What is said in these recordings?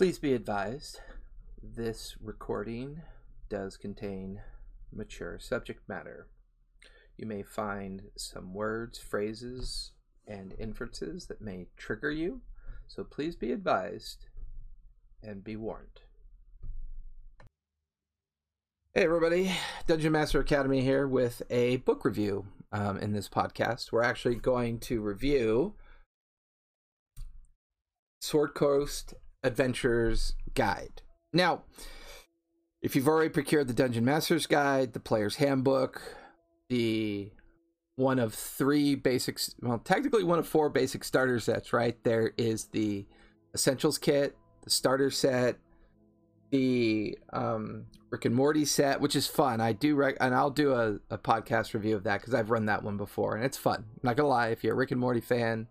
Please be advised this recording does contain mature subject matter. You may find some words, phrases, and inferences that may trigger you, so please be advised and be warned. Hey, everybody, Dungeon Master Academy here with a book review um, in this podcast. We're actually going to review Sword Coast Adventures Guide. Now, if you've already procured the Dungeon Master's Guide, the Player's Handbook, the one of three basics, well, technically one of four basic starter sets, right? There is the Essentials Kit, the Starter Set, the um, Rick and Morty set, which is fun. I do, rec- and I'll do a, a podcast review of that because I've run that one before, and it's fun. I'm not gonna lie, if you're a Rick and Morty fan,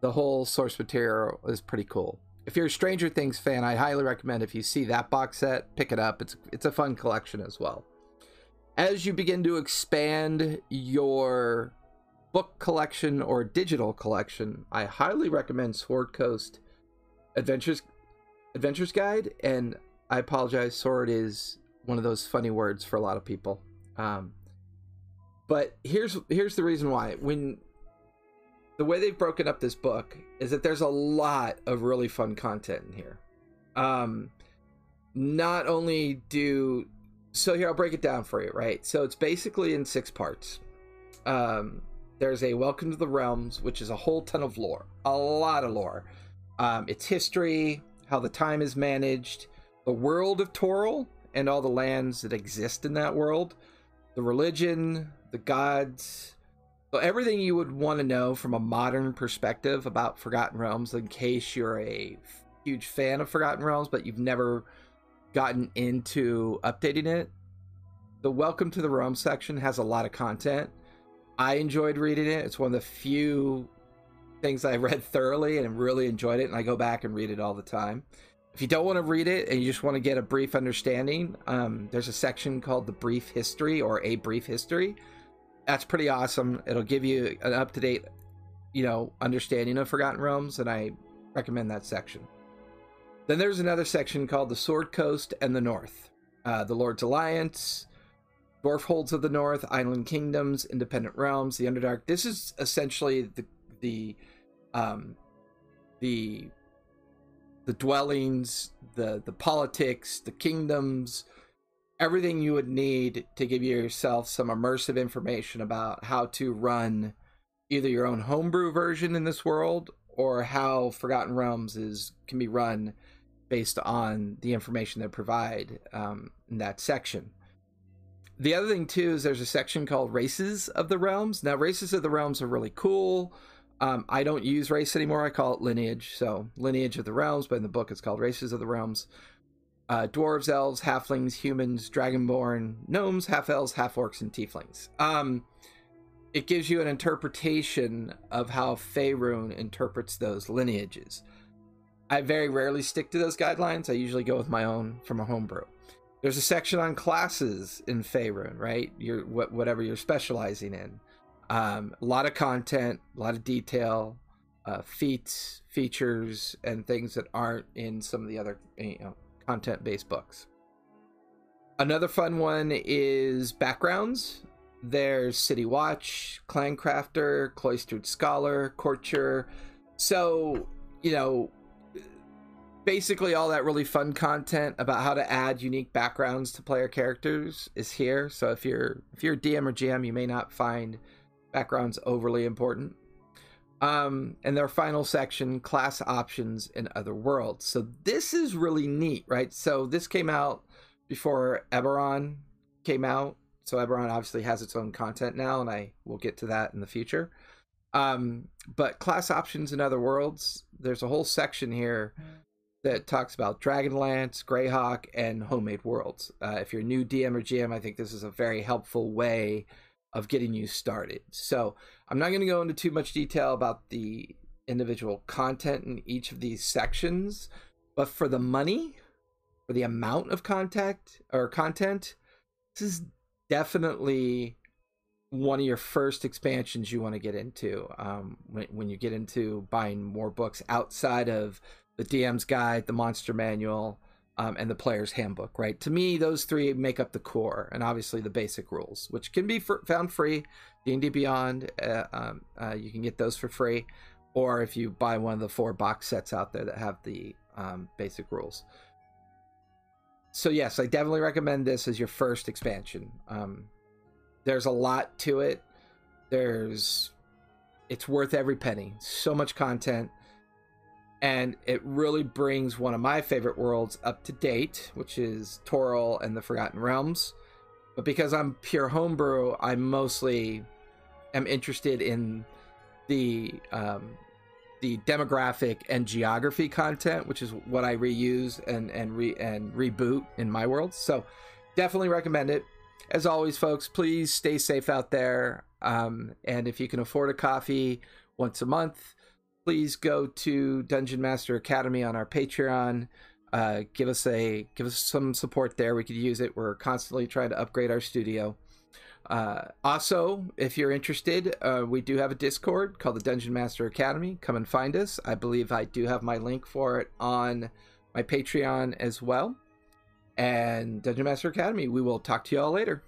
the whole source material is pretty cool. If you're a Stranger Things fan, I highly recommend if you see that box set, pick it up. It's it's a fun collection as well. As you begin to expand your book collection or digital collection, I highly recommend Sword Coast Adventures Adventures Guide. And I apologize, sword is one of those funny words for a lot of people. Um, but here's here's the reason why. When the way they've broken up this book is that there's a lot of really fun content in here. Um, not only do so here I'll break it down for you, right? So it's basically in six parts. Um, there's a Welcome to the Realms, which is a whole ton of lore, a lot of lore. Um, it's history, how the time is managed, the world of Toril, and all the lands that exist in that world, the religion, the gods, so everything you would want to know from a modern perspective about Forgotten Realms, in case you're a huge fan of Forgotten Realms, but you've never gotten into updating it. The Welcome to the Realm section has a lot of content. I enjoyed reading it. It's one of the few things I read thoroughly and really enjoyed it, and I go back and read it all the time. If you don't want to read it and you just want to get a brief understanding, um, there's a section called the Brief History or A Brief History that's pretty awesome. It'll give you an up to date, you know, understanding of Forgotten Realms, and I recommend that section. Then there's another section called the Sword Coast and the North, uh, the Lord's Alliance, Dwarf Holds of the North, Island Kingdoms, Independent Realms, the Underdark. This is essentially the the um, the the dwellings, the the politics, the kingdoms, everything you would need to give yourself some immersive information about how to run either your own homebrew version in this world or how Forgotten Realms is can be run based on the information they provide um, in that section. The other thing too is there's a section called Races of the Realms. Now, Races of the Realms are really cool. Um, I don't use race anymore. I call it lineage. So lineage of the realms, but in the book it's called Races of the Realms uh, dwarves, elves, halflings, humans, dragonborn, gnomes, half elves, half orcs, and tieflings. Um, it gives you an interpretation of how Faerun interprets those lineages. I very rarely stick to those guidelines. I usually go with my own from a homebrew. There's a section on classes in Faerun, right? You're wh- whatever you're specializing in. Um, a lot of content, a lot of detail, uh, feats, features, and things that aren't in some of the other you know, content based books. Another fun one is backgrounds. There's City Watch, Clancrafter, Cloistered Scholar, Courtier. So, you know, basically all that really fun content about how to add unique backgrounds to player characters is here. So if you're if you're a DM or GM, you may not find backgrounds overly important. Um, and their final section, class options in other worlds. So this is really neat, right? So this came out before Eberron came out. So Eberron obviously has its own content now, and I will get to that in the future. Um, but class options in other worlds, there's a whole section here that talks about Dragonlance, Greyhawk, and homemade worlds. Uh, if you're a new DM or GM, I think this is a very helpful way of getting you started. So I'm not going to go into too much detail about the individual content in each of these sections, but for the money, for the amount of contact or content, this is definitely one of your first expansions you want to get into um, when, when you get into buying more books outside of the DM's guide, the monster manual, um, and the player's handbook. Right. To me, those three make up the core, and obviously the basic rules, which can be for, found free. D and D Beyond, uh, um, uh, you can get those for free, or if you buy one of the four box sets out there that have the um, basic rules. So yes, I definitely recommend this as your first expansion. Um, there's a lot to it. There's, it's worth every penny. So much content and it really brings one of my favorite worlds up to date, which is Toril and the Forgotten Realms. But because I'm pure homebrew, I mostly am interested in the um, the demographic and geography content, which is what I reuse and and re and reboot in my world. So definitely recommend it. As always, folks, please stay safe out there. Um, and if you can afford a coffee once a month, please go to Dungeon Master Academy on our Patreon. Uh, give us a give us some support there. We could use it. We're constantly trying to upgrade our studio. Uh, also, if you're interested, uh, we do have a Discord called the Dungeon Master Academy. Come and find us. I believe I do have my link for it on my Patreon as well. And Dungeon Master Academy. We will talk to you all later.